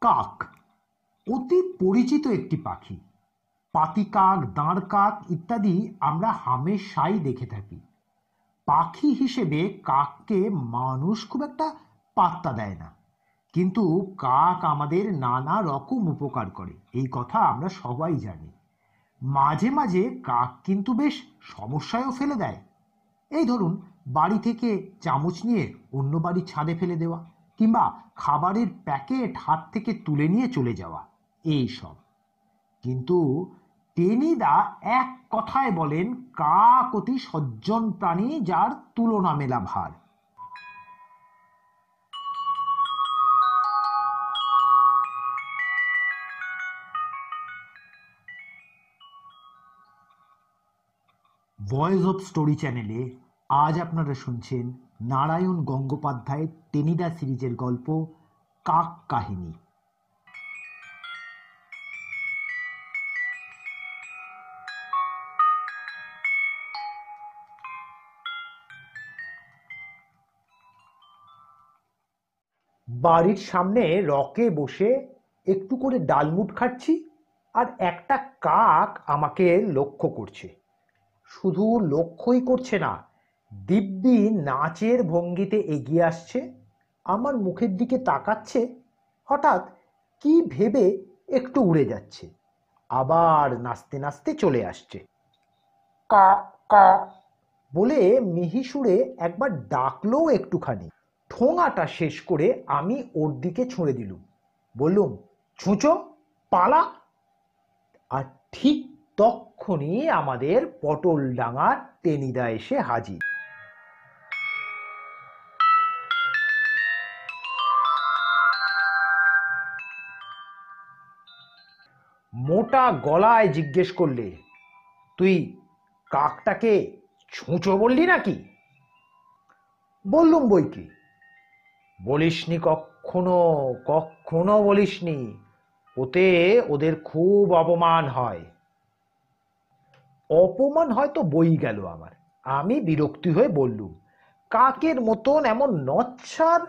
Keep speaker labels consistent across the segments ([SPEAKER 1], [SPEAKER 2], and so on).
[SPEAKER 1] কাক, অতি পরিচিত একটি পাখি। পাতি কাক দাঁড় কাক ইত্যাদি আমরা হামেশাই দেখে থাকি। পাখি হিসেবে কাককে মানুষ খুব একটা পাত্তা দেয় না। কিন্তু কাক আমাদের নানা রকম উপকার করে, এই কথা আমরা সবাই জানি। মাঝে মাঝে কাক কিন্তু বেশ সমস্যায়ও ফেলে দেয়। এই ধরুন, বাড়ি থেকে চামচ নিয়ে অন্য বাড়ির ছাদে ফেলে দেওয়া। কিংবা খাবারের প্যাকেট হাত থেকে তুলে নিয়ে চলে যাওয়া, এই সব। কিন্তু টেনিদা এক কথায় বলেন কাক অতি সজ্জন প্রাণী যার তুলনা মেলা ভার। ভয়েস অফ স্টোরি চ্যানেলে আজ আপনারা শুনছেন নারায়ণ গঙ্গোপাধ্যায়ের টেনিদা সিরিজের গল্প, কাক কাহিনী। বাড়ির সামনে রকে বসে একটু করে ডালমুট খাচ্ছি আর একটা কাক আমাকে লক্ষ্য করছে। শুধু লক্ষ্যই করছে না দিব্যি নাচের ভঙ্গিতে এগিয়ে আসছে আমার মুখের দিকে তাকাচ্ছে হঠাৎ কি ভেবে একটু উড়ে যাচ্ছে আবার নাচতে নাচতে চলে আসছে। কা কা। বলে মিহি সুরে একবার ডাকলো একটুখানি। ঠোঙাটা শেষ করে আমি ওর দিকে ছুঁড়ে দিলুম। বললুম ছুঁচো পালা। আর ঠিক তক্ষণই আমাদের পটল ডাঙার টেনিদা এসে হাজির। মোটা গলায় জিজ্ঞেস করলে, তুই কাকটাকে ছুঁচো বললি নাকি? বললুম বই কি বলিসনি কখনো কখনো বলিসনি। ওতে ওদের খুব অপমান হয়। অপমান হয়তো বই গেল আমার। আমি বিরক্তি হয়ে বললুম, কাকের মতন এমন নচ্ছার,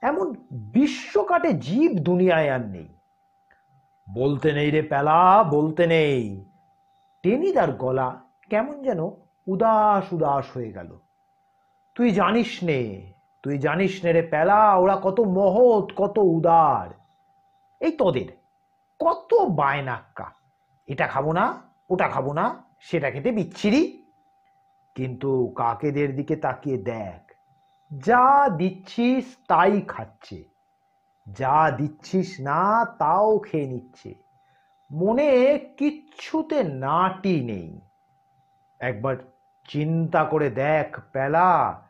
[SPEAKER 1] এমন বিশ্বকাটে জীব দুনিয়ায় আর নেই। বলতে নেই রে পেলা, বলতে নেই। টেনিদার গলা কেমন যেন উদাস উদাস হয়ে গেল। তুই জানিস নে, তুই জানিস নে রে পেলা, ওরা কত মহৎ, কত উদার। এই তোদের, কত বায়নাক্কা। এটা খাব না, ওটা খাব না, সেটা খেতে বিচ্ছিরি। কিন্তু কাকেদের দিকে তাকিয়ে দেখ, যা দিচ্ছিস তাই খাচ্ছে। যা দিচ্ছিস না, তাও খেয়ে নিচ্ছে। মনে কিচ্ছুতে নাটি নেই। একবার চিন্তা করে দেখ পেলা,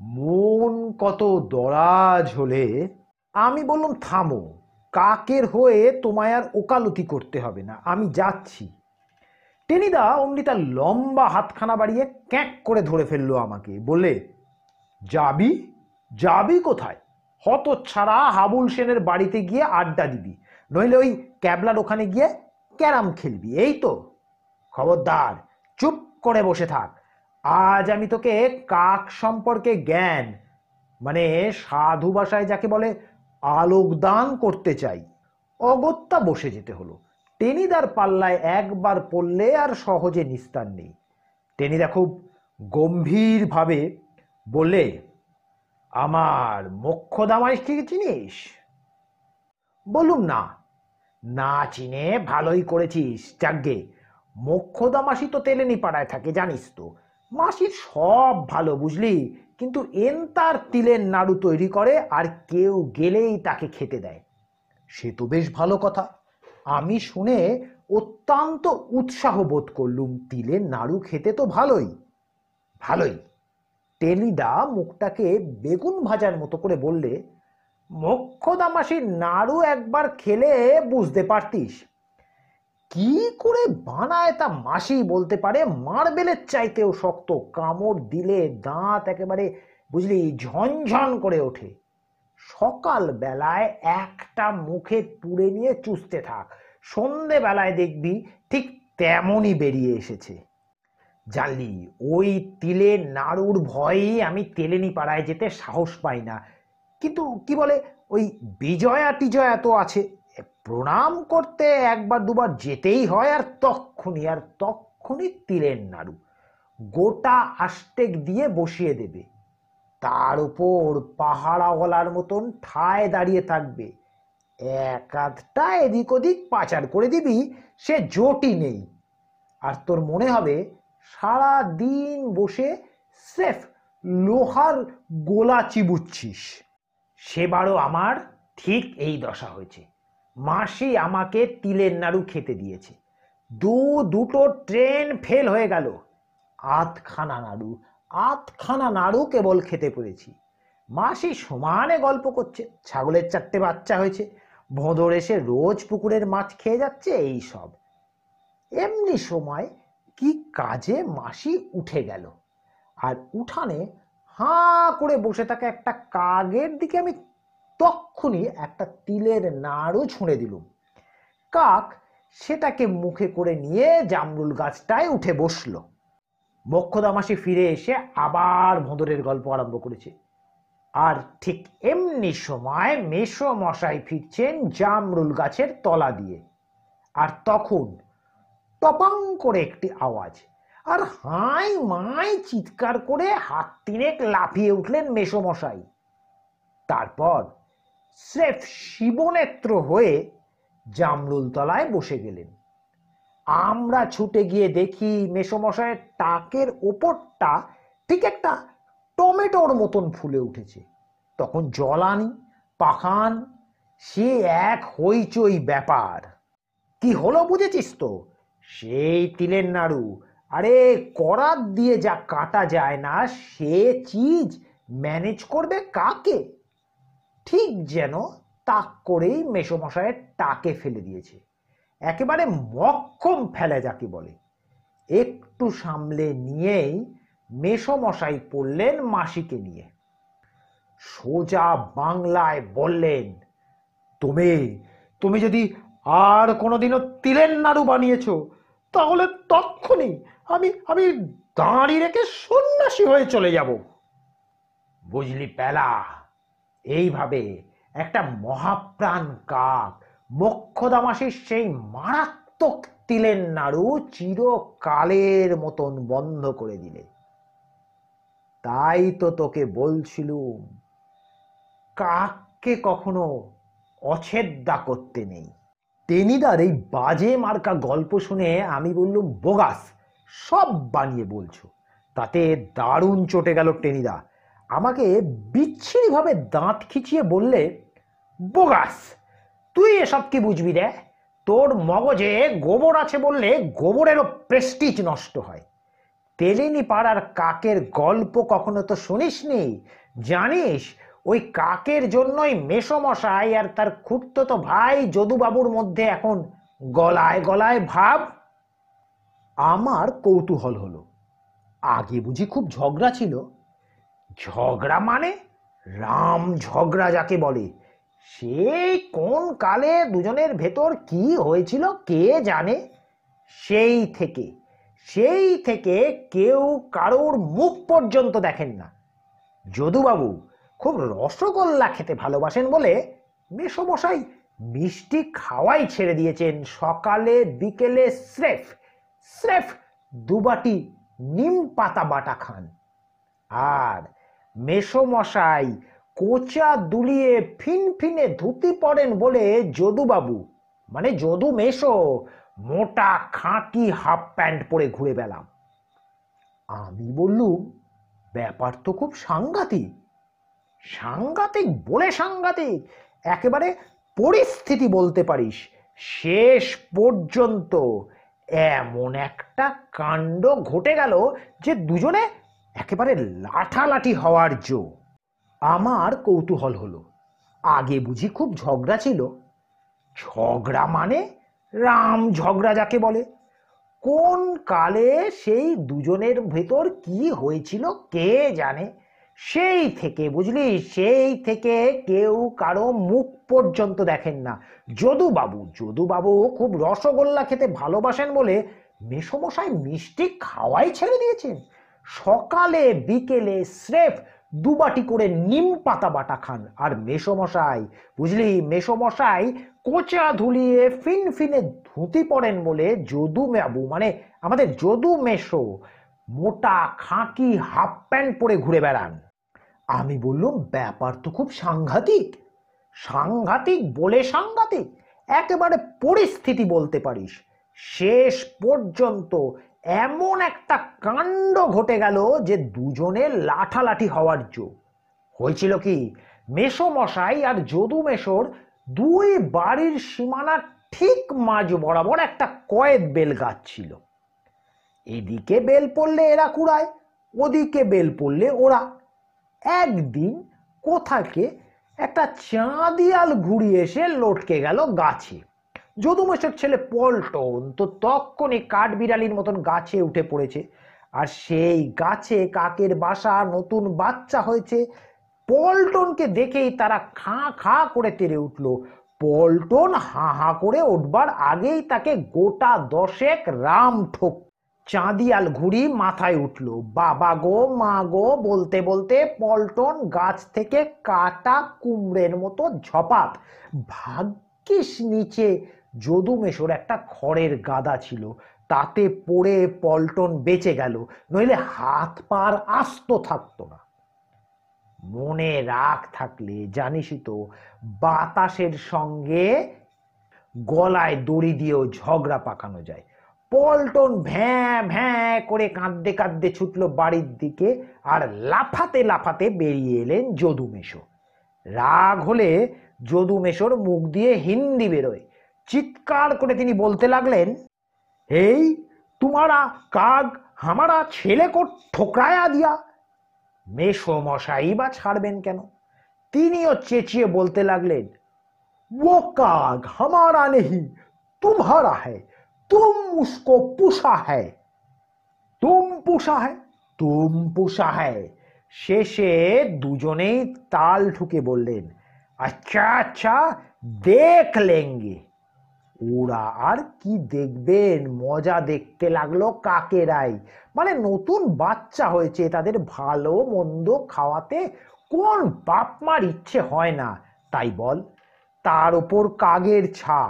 [SPEAKER 1] মন কত দরাজ হলে। আমি বললাম, থামো, কাকের হয়ে তোমায় আর ওকালতি করতে হবে না, আমি যাচ্ছি। টেনিদা অমনি তার লম্বা হাতখানা বাড়িয়ে ক্যাঁক করে ধরে ফেলল আমাকে বলে যাবি? যাবি কোথায়? হত ছাড়া হাবুল সেনের বাড়িতে গিয়ে আড্ডা দিবি। নইলে ওই ক্যাবলার ওখানে গিয়ে ক্যারাম খেলবি। এই তো, খবরদার, চুপ করে বসে থাক। আজ আমি তোকে কাক সম্পর্কে জ্ঞান মানে সাধু ভাষায় যাকে বলে আলোকদান করতে চাই। অগত্যা বসে যেতে হলো। টেনিদার পাল্লায় একবার পড়লে আর সহজে নিস্তার নেই। টেনিদা খুব গম্ভীরভাবে বললে আমার মোক্ষদামাইশকে চিনিস? বলুম না। না চিনে ভালোই করেছিস, যাগ্গে। মোক্ষদা তো তেলেনি পাড়ায় থাকে, জানিস তো। মাসির সব ভালো, বুঝলি? কিন্তু এন তার তিলের নাড়ু তৈরি করে আর কেউ গেলেই তাকে খেতে দেয়। সে তো বেশ ভালো কথা। আমি শুনে অত্যন্ত উৎসাহ বোধ করলুম, তিলের নাড়ু খেতে তো ভালোই। ভালোই। টেনিদা মুখটাকে বেগুন ভাজার মতো করে বললে মোক্ষদা মাসির নাড়ু একবার খেলে বুঝতে পারতিস। কি করে বানায় তা মাসি বলতে পারে? মার্বেলের চাইতেও শক্ত, কামড় দিলে দাঁত একেবারে, বুঝলি, ঝনঝন করে ওঠে। সকাল বেলায় একটা মুখে তুলে নিয়ে চুষতে থাক। সন্ধে বেলায় দেখবি ঠিক তেমনই বেরিয়ে এসেছে। জানলি, ওই তিলের নাড়ুর ভয়েই আমি তেলেনি পাড়ায় যেতে সাহস পাই না। কিন্তু কি বলে, ওই বিজয়া টিজয়া তো আছে। প্রণাম করতে একবার দুবার যেতেই হয় আর তক্ষুনি আর তক্ষুনি তিলের নাড়ু। গোটা আষ্টেক দিয়ে বসিয়ে দেবে। তার উপর পাহাড়া গলার মতন ঠায় দাঁড়িয়ে থাকবে। এক আধটা এদিক ওদিক পাচার করে দিবি, সে জোটই নেই। আর তোর মনে হবে সারা দিন বসে সেফ লোহার গোলা চিবুচ্ছিস। সেবারও আমার ঠিক এই দশা হয়েছে। মাসি আমাকে তিলের নাড়ু খেতে দিয়েছে। দু দুটো ট্রেন ফেল হয়ে গেল। আধখানা নাড়ু আধখানা নাড়ু কেবল খেতে পেরেছি। মাসি সমানে গল্প করছে, ছাগলের চারটে বাচ্চা হয়েছে। ভোঁদর এসে রোজ পুকুরের মাছ খেয়ে যাচ্ছে, এই সব। এমনি সময় কি কাজে মাসি উঠে গেল? আর উঠানে হাঁ করে বসে থাকা একটা কাগের দিকে আমি তক্ষুনি একটা তিলের নাড়ু ছুঁড়ে দিলুম। কাক সেটাকে মুখে করে নিয়ে জামরুল গাছটায় উঠে বসল। মক্ষদামাসি ফিরে এসে আবার ভোঁদরের গল্প আরম্ভ করেছে। আর ঠিক এমনি সময় মেশো মশাই ফিরছেন জামরুল গাছের তলা দিয়ে। আর তখন টপাং করে একটি আওয়াজ। আর হাই মাই চিৎকার করে হাত তিনেক লাফিয়ে উঠলেন মেসোমশাই। তারপর স্রেফ শিবনেত্র হয়ে জামরুল তলায় বসে গেলেন। আমরা ছুটে গিয়ে দেখি মেসোমশাইয়ের টাকের ওপরটা ঠিক একটা টমেটোর মতন ফুলে উঠেছে। তখন জল আনি পাখান, সে এক হইচই ব্যাপার। কি হলো বুঝেছিস তো? সেই তিলের নাড়ু। আরে, করাত দিয়ে যা কাটা যায় না, সে চিজ ম্যানেজ করবে কাকে? ঠিক যেন তাক করেই মেসোমশাইয়ের টাকে ফেলে দিয়েছে। একেবারে মক্ষম ফেলে যাকে বলে। একটু সামলে নিয়েই মেসোমশাই পড়লেন মাসিকে নিয়ে। সোজা বাংলায় বললেন, তুমি তুমি যদি আর কোনোদিনও তিলের নাড়ু বানিয়েছো তাহলে তক্ষুনি আমি আমি দাঁড়িয়ে রেখে সন্ন্যাসী হয়ে চলে যাব। বুঝলি পেলা? এইভাবে একটা মহাপ্রাণ কাক, মোক্ষদামাসির সেই মারাত্মক তিলের নাড়ু চিরকালের মতন বন্ধ করে দিলে। তাই তো তোকে বলছিলুম, কাককে কখনো অছেদ্যা করতে নেই। টেনিদার এই বাজে মার্কা গল্প শুনে আমি বললুম, বোগাস, সব বানিয়ে বলছো। তাতে দারুণ চটে গেল টেনিদা। আমাকে বিচ্ছিরিভাবে দাঁত খিচিয়ে বললে, বোগাস, তুই এসব কি বুঝবি রে? তোর মগজে গোবর আছে বললে গোবরেরও প্রেস্টিজ নষ্ট হয়। তেলিনি পাড়ার কাকের গল্প কখনো তো শুনিসনি? জানিস ওই কাকের জন্যই মেসমশাই আর তার খুঁড়তো ভাই যদুবাবুর মধ্যে এখন গলায় গলায় ভাব। আমার কৌতূহল হলো। আগে বুঝি খুব ঝগড়া ছিল। ঝগড়া মানে? রাম ঝগড়া যাকে বলে। সেই কোন কালে দুজনের ভেতর কি হয়েছিল কে জানে? সেই থেকে সেই থেকে কেউ কারোর মুখ পর্যন্ত দেখেন না। যদুবাবু খুব রসগোল্লা খেতে ভালোবাসেন বলে মেসমশাই মিষ্টি খাওয়াই ছেড়ে দিয়েছেন সকালে, বিকেলে স্রেফ স্রেফ দুবাটি নিম পাতা বাটা খান। আর মেসমশাই কোচা দুলিয়ে ফিনফিনে ধুতি পড়েন বলে যদুবাবু মানে যদু মেশো মোটা খাঁটি হাফ প্যান্ট পরে ঘুরে বেড়াম আমি বললুম, ব্যাপার তো খুব সাংঘাতিক। সাংঘাতিক, বলে সাংঘাতিক, একেবারে পরিস্থিতি বলতে পারিস। শেষ পর্যন্ত এমন একটা কাণ্ড ঘটে গেল যে দুজনে একেবারে লাঠালাঠি হওয়ার জো। আমার কৌতূহল হলো। আগে বুঝি খুব ঝগড়া ছিল। ঝগড়া মানে রাম ঝগড়া যাকে বলে। কোন কালে সেই দুজনের ভেতর কি হয়েছিল কে জানে? সেই থেকে, বুঝলি? সেই থেকে কেউ কারও মুখ পর্যন্ত দেখেন না। যদুবাবু যদুবাবু খুব রসগোল্লা খেতে ভালোবাসেন বলে মেসমশাই মিষ্টি খাওয়াই ছেড়ে দিয়েছেন। সকালে, বিকেলে স্রেফ দুবাটি করে নিম পাতা বাটা খান। আর মেসমশাই, বুঝলি? মেসমশাই কোচা ধুলিয়ে ফিন ফিনে ধুতি পড়েন বলে যদু বাবু মানে আমাদের যদু মেশো মোটা, খাঁকি হাফ প্যান্ট পরে ঘুরে বেড়ান। আমি বললাম, ব্যাপার তো খুব সাংঘাতিক। সাংঘাতিক বলে সাংঘাতিক, একেবারে পরিস্থিতি বলতে পারিস। শেষ পর্যন্ত এমন একটা কাণ্ড ঘটে গেল যে দুজনে লাঠালাঠি হওয়ার জো হয়েছিল কি মেসো মশাই আর যদু মেশোর দুই বাড়ির সীমানার ঠিক মাঝ বরাবর একটা কয়েদ বেল গাছ ছিল। এদিকে বেল পড়লে এরা কুড়ায়, ওদিকে বেল পড়লে ওরা। একদিন কোথাকে একটা চাঁদিয়াল ঘুরিয়ে এসে লটকে গেল গাছে। যদুমেশের ছেলে পল্টন তো তক্ষণে কাঠবিড়ালির মতন গাছে উঠে পড়েছে। আর সেই গাছে কাকের বাসা নতুন বাচ্চা হয়েছে। পল্টনকে দেখেই তারা খাঁ খাঁ করে তেড়ে উঠল। পল্টন হাঁ হাঁ করে উঠবার আগেই তাকে গোটা দশেক রাম ঠোক চাঁদিয়াল ঘুড়ি মাথায় উঠল। বাবা গো, মা গো, বলতে বলতে পল্টন গাছ থেকে কাটা কুমড়ের মতো ঝপাত। ভাগ্যিস নিচে যদু মেশোর একটা খড়ের গাদা ছিল। তাতে পড়ে পল্টন বেঁচে গেল, নইলে হাত পার আস্ত থাকতো না। মনে রাগ থাকলে জানিসই তো, বাতাসের সঙ্গে গলায় দড়ি দিয়েও ঝগড়া পাকানো যায়। পল্টন ভ্যাঁ ভ্যাঁ করে কাঁদতে কাঁদতে ছুটল বাড়ির দিকে আর লাফাতে লাফাতে বেরিয়ে এলেন যদুমেশো রাগ হলে যদুমেশোর মুখ দিয়ে হিন্দি বেরোয়। চিৎকার করে তিনি বলতে লাগলেন, এই তোমারা কাক, হামারা ছেলে কো ঠোকরায়া দিয়া? মেশো মশাই বা ছাড়বেন কেন? তিনিও চেঁচিয়ে বলতে লাগলেন, ও কাক, হামারা নেহি তুমারা হ্যায় तुम उसको पुषा है। তুম পোষা হ্যায় তুম পোষা হ্যায় শেষে দুজনেই তাল ঠুকে বললেন আচ্ছা আচ্ছা দেখ লেঙ্গে ওরা আর কি দেখবেন মজা দেখতে লাগল কাকেরাই মানে নতুন বাচ্চা হয়েছে তাদের ভালো মন্দ খাওয়াতে কোন বাপ মার ইচ্ছে হয় না তাই বল তার ওপর কাগের ছা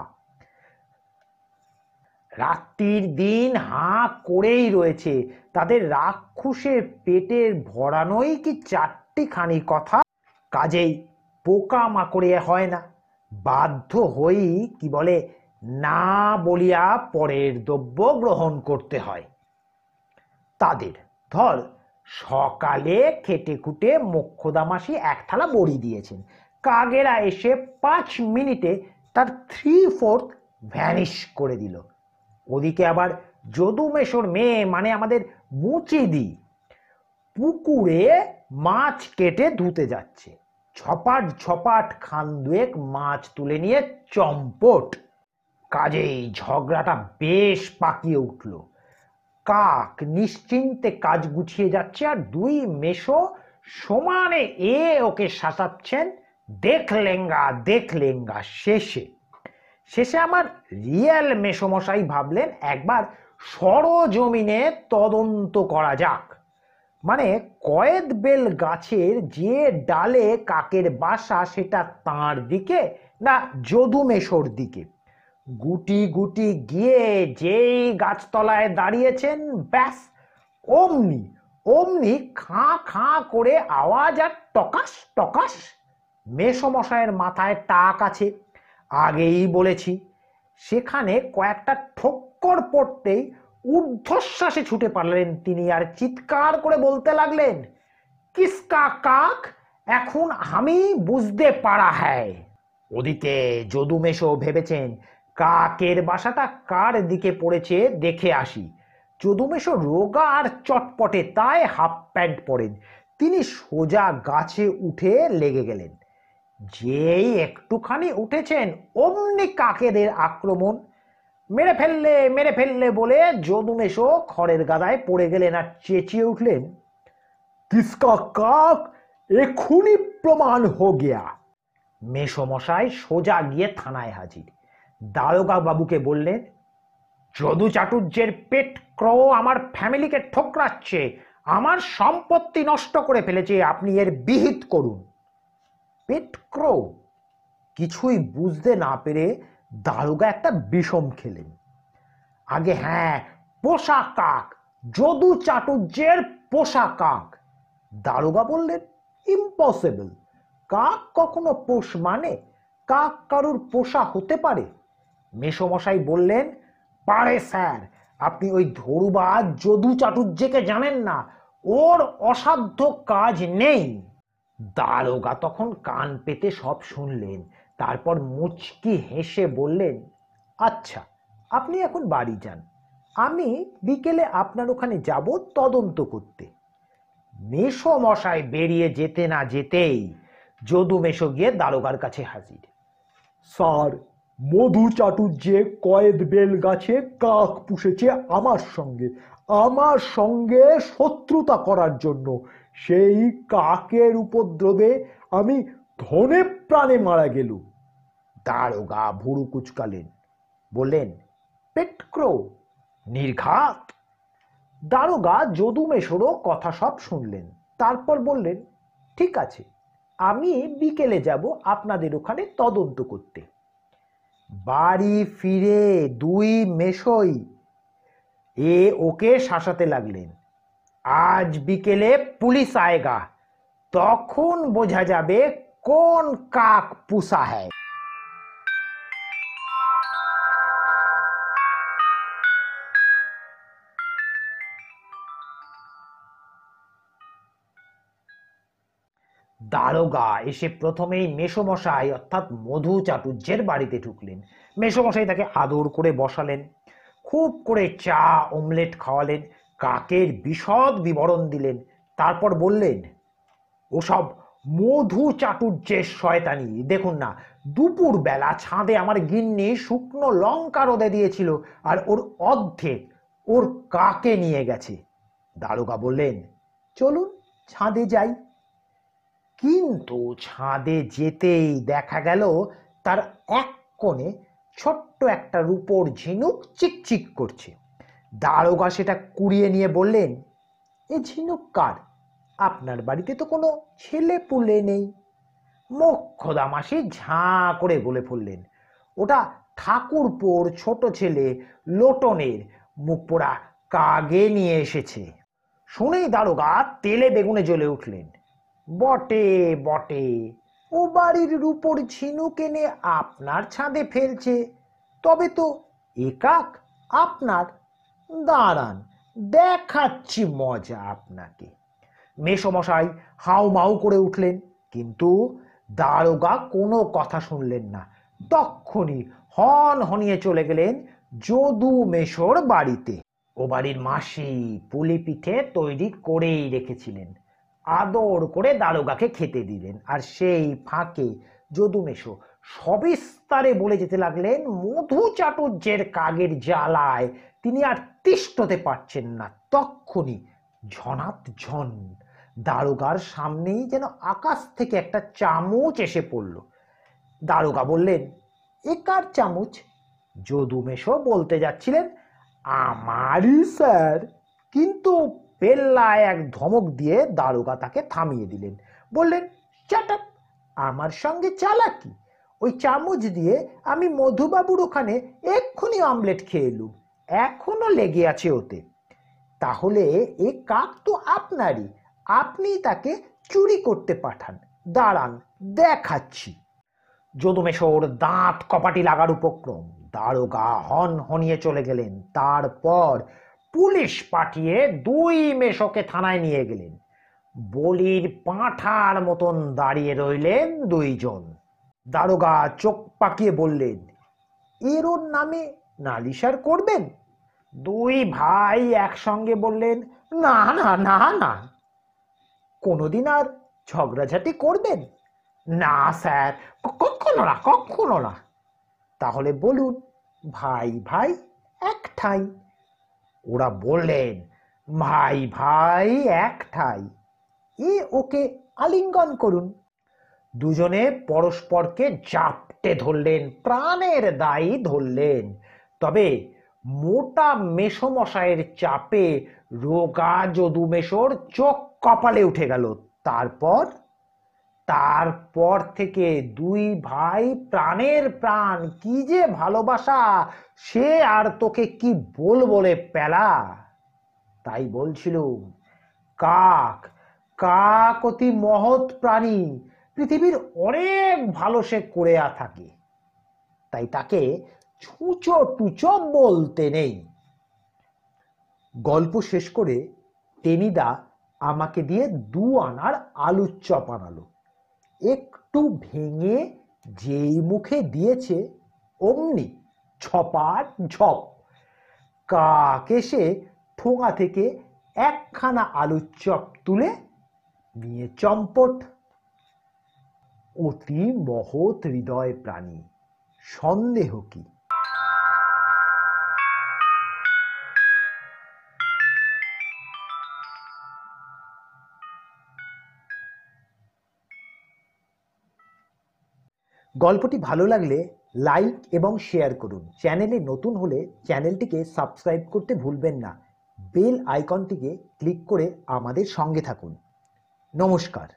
[SPEAKER 1] রাত্রির দিন হাঁ করেই রয়েছে। তাদের রাক্ষসের পেটের ভরানোই কি চারটি খানি কথা? কাজেই পোকা মাকড়ে হয় না। বাধ্য হই, কি বলে, না বলিয়া পরের দ্রব্য গ্রহণ করতে হয়। তাদের, ধর, সকালে খেটে খুটে মোক্ষদামাসি এক থালা বড়ি দিয়েছেন। কাগেরা এসে পাঁচ মিনিটে তার থ্রি ফোর্থ ভ্যানিশ করে দিল। ওদিকে আবার যদুমেশর মেয়ে মানে আমাদের মুচিদি, পুকুরে মাছ কেটে ধুতে যাচ্ছে। ছপাট ছপাট খান দুয়েক মাছ তুলে নিয়ে চম্পট। কাজেই ঝগড়াটা বেশ পাকিয়ে উঠল। কাক নিশ্চিন্তে কাজ গুছিয়ে যাচ্ছে আর দুই মেশো সমানে এ ওকে শাসাচ্ছেন দেখলেঙ্গা দেখলেঙ্গা শেষে। শেষে আমার রিয়েল মেসমশাই ভাবলেন, একবার সরজমিনে তদন্ত করা যাক। মানে কয়েদ বেল গাছের যে ডালে কাকের বাসা, সেটা তার দিকে না যদু মেশোর দিকে। গুটি গুটি গিয়ে যেই গাছতলায় দাঁড়িয়েছেন, ব্যাস, অমনি অমনি খাঁ খাঁ করে আওয়াজ আর টকাস টকাস মেসমশায়ের মাথায় টাক আছে। আগেই বলেছি, সেখানে কয়েকটা ঠক্কর পড়তেই ঊর্ধ্বশ্বাসে ছুটে পারলেন তিনি আর চিৎকার করে বলতে লাগলেন কিসকা কাক, এখন আমি বুঝতে পারা হ্যায়। ওদিকে যদুমেশও ভেবেছেন, কাকের বাসাটা কার দিকে পড়েছে দেখে আসি। যদুমেশো রোগা আর চটপটে তাই হাফ প্যান্ট পরেন। তিনি সোজা গাছে উঠে লেগে গেলেন। যেই একটুখানি উঠেছেন, অমনি কাকেদের আক্রমণ। মেরে ফেললে মেরে ফেললে বলে যদুমেশো খড়ের গাদায় পড়ে গেলেন আর চেঁচিয়ে উঠলেন কিসকা কাক, এক্ষুনি প্রমাণ হো গিয়া। মেসমশাই সোজা গিয়ে থানায় হাজির। দারোগা বাবুকে বললেন, যদু চাটুর্যের পেট ক্র আমার ফ্যামিলিকে ঠোকরাচ্ছে, আমার সম্পত্তি নষ্ট করে ফেলেছে, আপনি এর বিহিত করুন। পেট ক্রো কিছুই বুঝতে না পেরে দারোগা একটা বিষম খেলেন। আগে হ্যাঁ পোষা কাক, যদু চাটুর্যের পোষা কাক। দারোগা বললেন ইম্পসিবল কাক কখনো পোষ মানে? কাক কারুর পোষা হতে পারে? মেসমশাই বললেন, পারে স্যার, আপনি ওই ধরুবাজ যদু চাটুর্যকে জানেন না। ওর অসাধ্য কাজ নেই। দারোগা তখন কান পেতে সব শুনলেন, তারপর মুচকি হেসে বললেন আচ্ছা আপনি এখন বাড়ি যান। আমি বিকেলে আপনার ওখানে যাব তদন্ত করতে। মেশো মশাই বেরিয়ে যেতে না যেতেই যদু মেশো গিয়ে দারোগার কাছে হাজির। স্যার, মধু চাটুর্যে কয়েদ বেল গাছে কাক পুষেছে আমার সঙ্গে। আমার সঙ্গে শত্রুতা করার জন্য সেই কাকের উপদ্রবে আমি ধনে প্রাণে মারা গেলুম। দারোগা ভুরু কুচকালেন, বললেন, পেটক্রো, নির্ঘাত। দারোগা যদুমেশরও কথা সব শুনলেন, তারপর বললেন, ঠিক আছে, আমি বিকেলে যাব আপনাদের ওখানে তদন্ত করতে। বাড়ি ফিরে দুই মেশই এ ওকে শাসাতে লাগলেন। আজ বিকেলে পুলিশ আয়েগা। তখন বোঝা যাবে কোন কাক পুষা হ্যায়। দারোগা এসে প্রথমেই মেসমশাই অর্থাৎ মধু চাটুর্যের বাড়িতে ঢুকলেন। মেসমশাই তাকে আদর করে বসালেন, খুব করে চা, অমলেট খাওয়ালেন। কাকের বিশদ বিবরণ দিলেন। তারপর বললেন, ওসব মধু চাটুর্যের শয়তানি। দেখুন না দুপুর বেলা ছাদে আমার গিন্নি শুকনো লঙ্কা রোদে দিয়েছিল আর ওর অর্ধেক ওর কাকে নিয়ে গেছে। দারোগা বললেন, চলুন ছাদে যাই। কিন্তু ছাদে যেতেই দেখা গেল তার এক কোণে ছোট্ট একটা রূপোর ঝিনুক চিকচিক করছে। দারোগা সেটা কুড়িয়ে নিয়ে বললেন, এ ঝিনুক কার? আপনার বাড়িতে তো কোনো ছেলে পুলে নেই। মোক্ষদা মাসি ঝাঁ করে বলে ফেললেন, ওটা ঠাকুরপোর ছোট ছেলে লোটনের মুখ পোড়া কাগে নিয়ে এসেছে। শুনেই দারোগা তেলে বেগুনে জ্বলে উঠলেন, বটে বটে, ও বাড়ির রূপর ঝিনুক এনে আপনার ছাদে ফেলছে, তবে তো একাক আপনার দাঁড়ান, দেখাচ্ছি মজা আপনাকে। মেসমশাই হাউ মাউ করে উঠলেন, কিন্তু দারোগা কোনো কথা শুনলেন না। তক্ষণি হন হনিয়ে চলে গেলেন যদু মেশোর বাড়িতে। ও বাড়ির মাসি পুলি পিঠে তৈরি করেই রেখেছিলেন। আদর করে দারোগাকে খেতে দিলেন। আর সেই ফাঁকে যদুমেশো সবিস্তারে বলে যেতে লাগলেন, মধু চাটুর্যের কাগের জ্বালায় তিনি আর তিষ্ঠতে পারছেন না। তক্ষুনি ঝনাত ঝন, দারোগার সামনেই যেন আকাশ থেকে একটা চামচ এসে পড়ল। দারোগা বললেন, এ কার চামচ? যদুমেশো বলতে যাচ্ছিলেন, আমারই, স্যার। কিন্তু পেল্লায় এক ধমক দিয়ে দারোগা তাকে থামিয়ে দিলেন। বললেন চাটাপ আমার সঙ্গে চালাকি। ওই চামচ দিয়ে আমি মধুবাবুর ওখানে এক্ষুনি অমলেট খেয়ে এলুম। এখনও লেগে আছে ওতে। তাহলে এ কাক তো আপনারই। আপনি তাকে চুরি করতে পাঠান। দাঁড়ান, দেখাচ্ছি। যদুমেশোর দাঁত কপাটি লাগার উপক্রম। দারোগা হন হনিয়ে চলে গেলেন। তারপর পুলিশ পাঠিয়ে দুই মেশোকে থানায় নিয়ে গেলেন। বলির পাঁঠার মতন দাঁড়িয়ে রইলেন দুইজন। দারোগা চোখ পাকিয়ে বললেন এর ওর নামে নালিশার করবেন? দুই ভাই একসঙ্গে বললেন, না না না না। কোনোদিন আর ঝগড়াঝাটি করবেন? না, স্যার কখনো না কখনো না। তাহলে বলুন, ভাই ভাই এক ঠাই ওরা বললেন, ভাই ভাই এক ঠাই এ ওকে আলিঙ্গন করুন। দুজনে পরস্পরকে জাপটে ধরলেন, প্রাণের দায়ী ধরলেন। তবে মোটা মেসমশায়ের চাপে রোগা যদুমেশর চোখ কপালে উঠে গেল। তারপর? তারপর থেকে দুই ভাই প্রাণের প্রাণ, কি যে ভালোবাসা, সে আর তোকে কি বল বলে পেলা? তাই বলছিলুম কাক কাক অতি মহৎ প্রাণী, পৃথিবীর অনেক ভালো সে করে থাকে। তাই তাকে ছুঁচো টুচো বলতে নেই। গল্প শেষ করে টেনিদা আমাকে দিয়ে দু আনার আলুর চপ আনালো। একটু ভেঙে যেই মুখে দিয়েছে অমনি ছপাট ঝপ। কাক এসে ঠোঙা থেকে একখানা আলুর চপ তুলে নিয়ে চম্পট। অতি মহৎ হৃদয় প্রাণী, সন্দেহ কি? গল্পটি ভালো লাগলে লাইক এবং শেয়ার করুন। চ্যানেলে নতুন হলে চ্যানেলটিকে সাবস্ক্রাইব করতে ভুলবেন না। বেল আইকনটিকে ক্লিক করে আমাদের সঙ্গে থাকুন। নমস্কার।